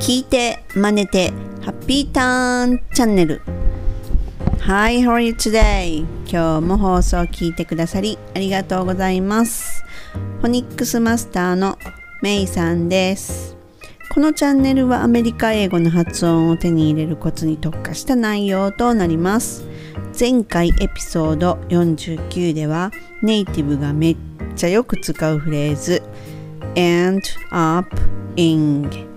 聞いて真似てハッピーターンチャンネル。Hi, how are you today? 今日も放送を聞いてくださりありがとうございます。フォニックスマスターのメイさんです。このチャンネルはアメリカ英語の発音を手に入れるコツに特化した内容となります。前回エピソード49ではネイティブがめっちゃよく使うフレーズ end up ing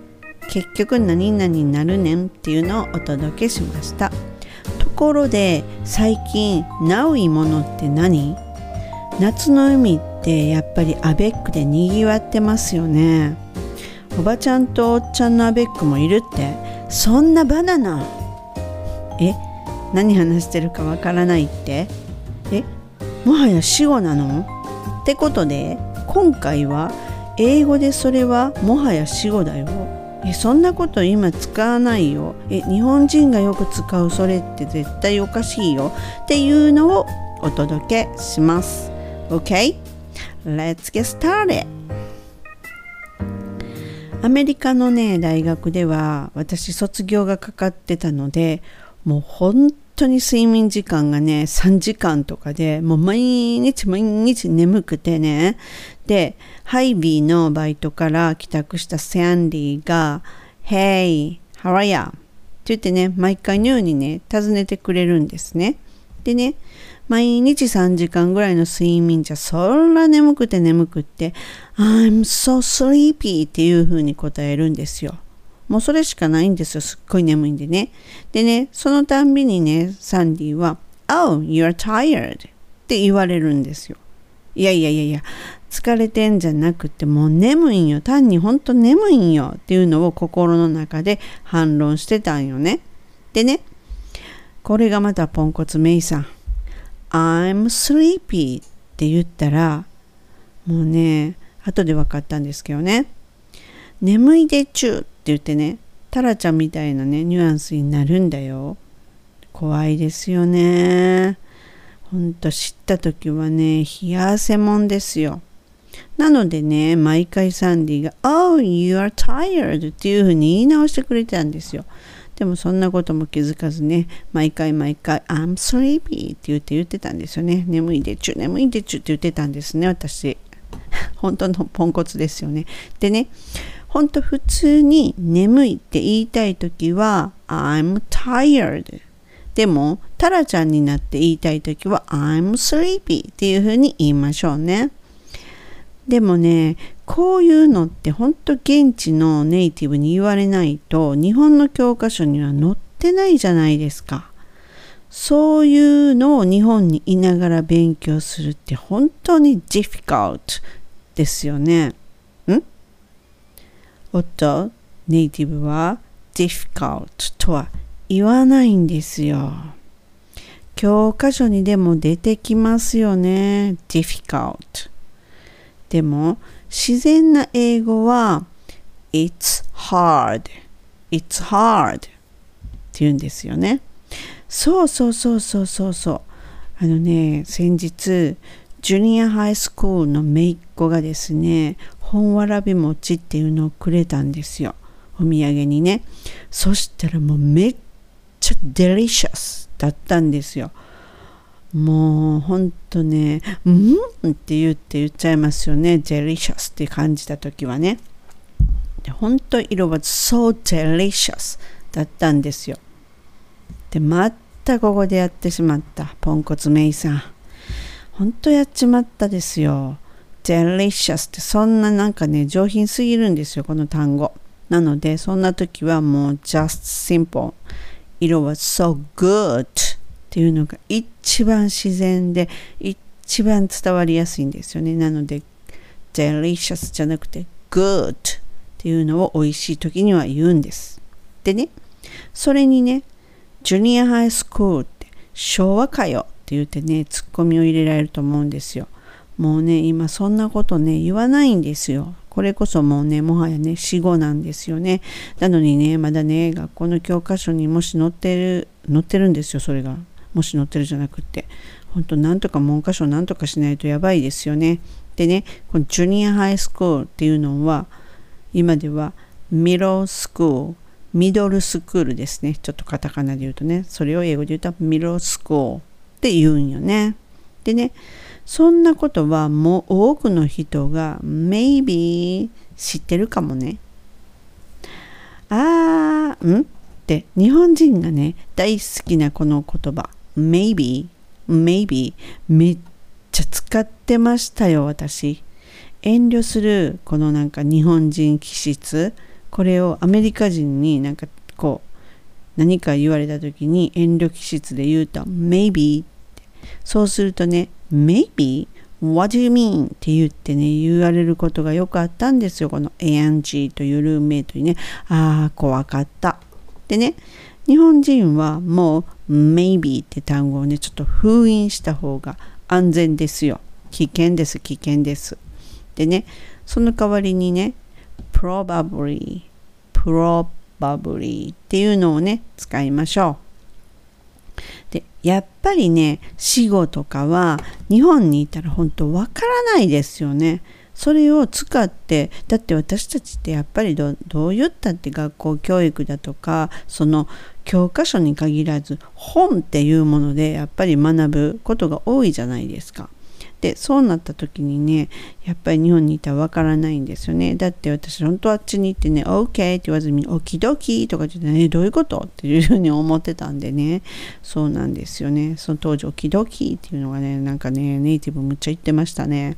結局何々になるねんっていうのをお届けしました。ところで最近ナウいものって何？夏の海ってやっぱりアベックでにぎわってますよね。おばちゃんとおっちゃんのアベックもいるって。そんなバナナ？え？何話してるかわからないって？え？もはや死語なの？ってことで今回は英語でそれはもはや死語だよ。えそんなこと今使わないよえ日本人がよく使うそれって絶対おかしいよっていうのをお届けします OK? Let's get started! アメリカのね大学では私卒業がかかってたのでもう本当に睡眠時間がね3時間とかでもう毎日毎日眠くてねでハイビーのバイトから帰宅したサンディが「Hey, how are ya?」って言ってね毎回のようにね尋ねてくれるんですねでね毎日3時間ぐらいの睡眠じゃそんな眠くて眠くって I'm so sleepy っていう風に答えるんですよ。もうそれしかないんですよ。すっごい眠いんでね。でね、そのたんびにね、サンディは Oh, you're tired って言われるんですよ。いやいやいやいや、疲れてんじゃなくてもう眠いんよ。単にほんと眠いんよっていうのを心の中で反論してたんよね。でね、これがまたポンコツメイさん。I'm sleepy って言ったら、もうね、後で分かったんですけどね。眠いでちゅって言ってね、タラちゃんみたいなね、ニュアンスになるんだよ。怖いですよね。ほんと知った時はね、冷や汗もんですよ。なのでね、毎回サンディが、Oh, you are tired っていう風に言い直してくれたんですよ。でもそんなことも気づかずね、毎回毎回、I'm sleepy って言って言ってたんですよね。眠いでちゅ、眠いでちゅって言ってたんですね、私。本当のポンコツですよね。でね、本当普通に眠いって言いたいときは、I'm tired。でも、タラちゃんになって言いたいときは、I'm sleepy っていうふうに言いましょうね。でもね、こういうのって本当現地のネイティブに言われないと日本の教科書には載ってないじゃないですか。そういうのを日本にいながら勉強するって本当に difficult ですよね。ん？おっと、ネイティブは difficult とは言わないんですよ。教科書にでも出てきますよね。difficult。でも自然な英語は It's hard. It's hard. って言うんですよね。そうそうそうそうそうそう。あのね先日ジュニアハイスクールの姪っ子がですね本わらび餅っていうのをくれたんですよ。お土産にね。そしたらもうめっちゃデリシャスだったんですよ。もうほんとね、うんって言って言っちゃいますよね。delicious って感じた時はね。で本当色は so delicious だったんですよ。で、またここでやってしまった。ポンコツメイさん。本当やっちまったですよ。delicious ってそんななんかね、上品すぎるんですよ、この単語。なので、そんな時はもう just simple。色は so good ていうのが一番自然で一番伝わりやすいんですよね。なので delicious じゃなくて good っていうのを美味しい時には言うんです。でね、それにね、ジュニアハイスクールって昭和かよって言ってね、ツッコミを入れられると思うんですよ。もうね、今そんなことね、言わないんですよ。これこそもうね、もはやね、死語なんですよね。なのにね、まだね、学校の教科書にもし載ってる、載ってるんですよ、それが。もし載ってるじゃなくって本当なんとか文科省なんとかしないとやばいですよねでねこのジュニアハイスクールっていうのは今では middle school ミドルスクールですね。ちょっとカタカナで言うとね。それを英語で言うとミドルスクールって言うんよね。でね、そんなことはもう多くの人が maybe 知ってるかもね。あー、ん？って日本人がね、大好きなこの言葉 maybe, maybe めっちゃ使ってましたよ、私。遠慮するこのなんか日本人気質これをアメリカ人になんかこう何か言われた時に遠慮気質で言うと maybe そうするとね maybe What do you mean? って言ってね、言われることがよくあったんですよ。この ANG というルーメイトにね、ああ、怖かった。でね、日本人はもう maybe って単語をね、ちょっと封印した方が安全ですよ。危険です、危険です。でね、その代わりにね、probably, probably っていうのをね、使いましょう。で、やっぱりね、死後とかは日本にいたら本当わからないですよね。それを使ってだって私たちってやっぱりどう言ったって学校教育だとかその教科書に限らず本っていうものでやっぱり学ぶことが多いじゃないですか。でそうなった時にねやっぱり日本にいたらわからないんですよね。だって私本当あっちに行ってね OK って言わずにオキドキとか言ってねどういうこと？っていうふうに思ってたんでね。そうなんですよね。その当時オキドキっていうのがねなんかねネイティブむっちゃ言ってましたね。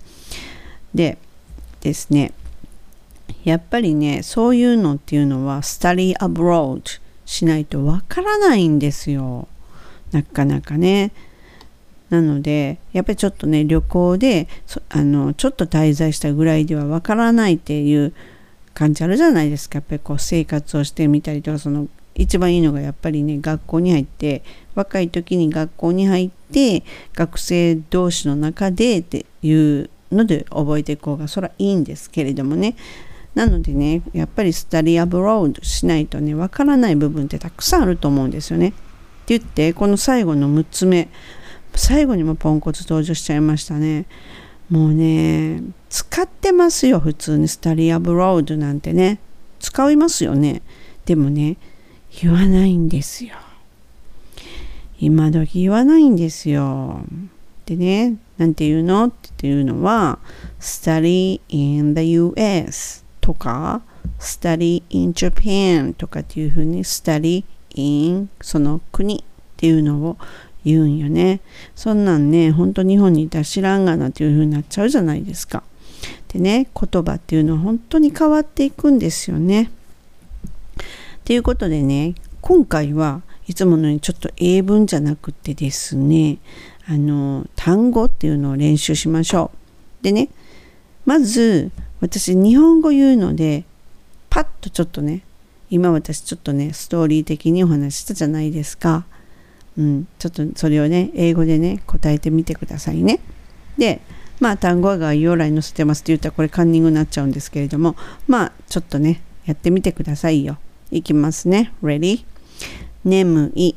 でですね。やっぱりねそういうのっていうのはスタディアブロードしないとわからないんですよ。なかなかね。なのでやっぱりちょっとね旅行であのちょっと滞在したぐらいではわからないっていう感じあるじゃないですか。やっぱりこう生活をしてみたりとかその一番いいのがやっぱりね学校に入って若い時に学校に入って学生同士の中でっていうので覚えていこうがそれはいいんですけれどもねなのでねやっぱりスタディアブロードしないとねわからない部分ってたくさんあると思うんですよね。って言ってこの最後の6つ目最後にもポンコツ登場しちゃいましたね。もうね、使ってますよ、普通にスタリアブロードなんてね。使いますよね。でもね、言わないんですよ。今時言わないんですよ。でね、なんて言うの？っていうのは、study in the US とか、study in Japan とかっていうふうに、study in その国っていうのを言うんよね。そんなんね、ほんと日本にいたら知らんがなっていう風になっちゃうじゃないですか。でね、言葉っていうのは本当に変わっていくんですよね。ということでね、今回はいつものようにちょっと英文じゃなくてですね、あの、単語っていうのを練習しましょう。でね、まず私日本語言うので、パッとちょっとね、今私ちょっとね、ストーリー的にお話したじゃないですか。うん、ちょっとそれをね、英語でね、答えてみてくださいね。で、まあ単語が概要欄に載せてますって言ったらこれカンニングになっちゃうんですけれども、まあちょっとね、やってみてくださいよ。いきますね。Ready? 眠い。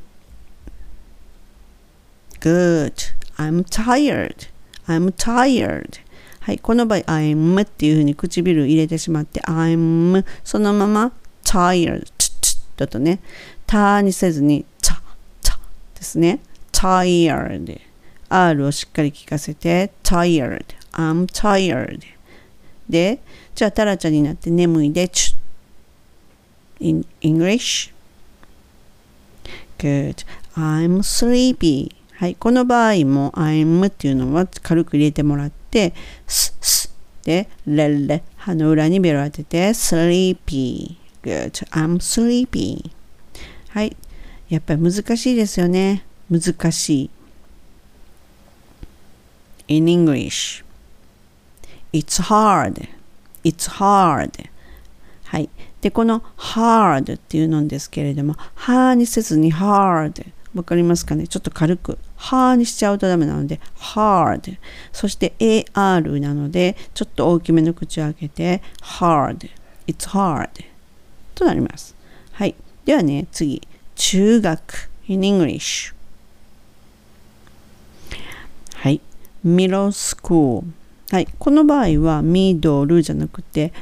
Good. I'm tired. I'm tired. はい、この場合、I'm っていうふうに唇入れてしまって、I'm そのまま tired だとね、たにせずにですね。tired R をしっかり聞かせて tired I'm tired で、じゃあタラちゃんになって眠いで in English? Good I'm sleepy はい、この場合も I'm っていうのは軽く入れてもらってススでレッレ歯の裏にベロ当てて sleepy Good I'm sleepy はいやっぱり難しいですよね。難しい。In English, it's hard. It's hard. はい。で、この hard っていうのですけれども、はにせずに hard。わかりますかね？ちょっと軽く。はにしちゃうとダメなので、hard。そして AR なので、ちょっと大きめの口を開けて、hard。It's hard。となります。はい。ではね、次。中学 in English はい middle school はいこの場合は middle じゃなくて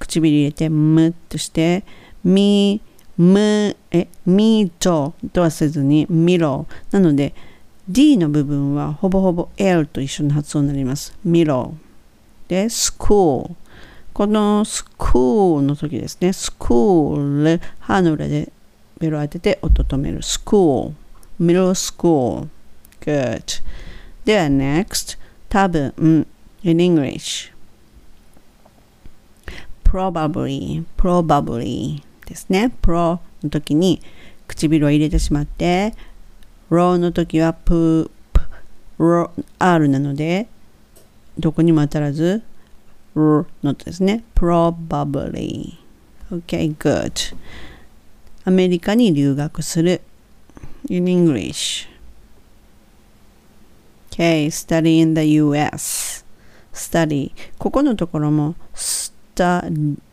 唇入れてむっとしてみむえみととはせずにみろ。なので D の部分はほぼほぼ L と一緒の発音になります。みろ。で school このスクールの時ですね。スクール。歯の裏でベロ当てて音止める。スクール。middle school good では next 多分。In English probably probably ですね pro の時に唇を入れてしまって raw の時は p, p r なのでどこにも当たらず r の音ですね probably okay good アメリカに留学する in English okay study in the US study ここのところも study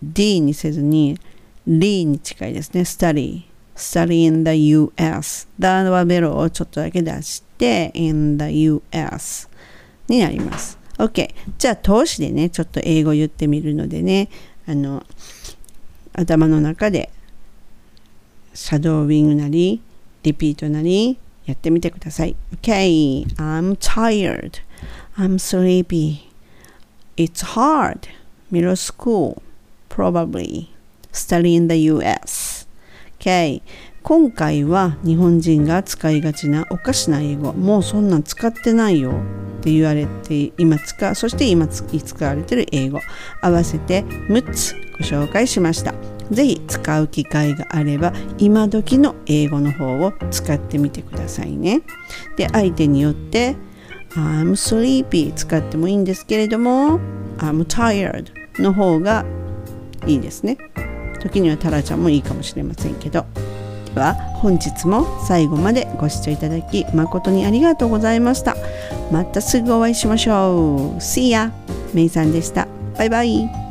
D にせずに D に近いですね。study。study in the US。ダーはベロをちょっとだけ出して、in the US になります。OK。じゃあ、投資でね、ちょっと英語言ってみるのでね、あの、頭の中で、シャドーウィングなり、リピートなり、やってみてください。OK I'm tired. I'm sleepy. It's hard. Middle school. Probably. study in the US. Okay. 今回は日本人が使いがちなおかしな英語もうそんなん使ってないよって言われて今使うそして今使われてる英語合わせて6つご紹介しましたぜひ使う機会があれば今時の英語の方を使ってみてくださいねで相手によって I'm sleepy 使ってもいいんですけれども I'm tired の方がいいですね。時にはタラちゃんもいいかもしれませんけど。では本日も最後までご視聴いただき誠にありがとうございました。またすぐお会いしましょう。See ya! メイさんでした。バイバイ。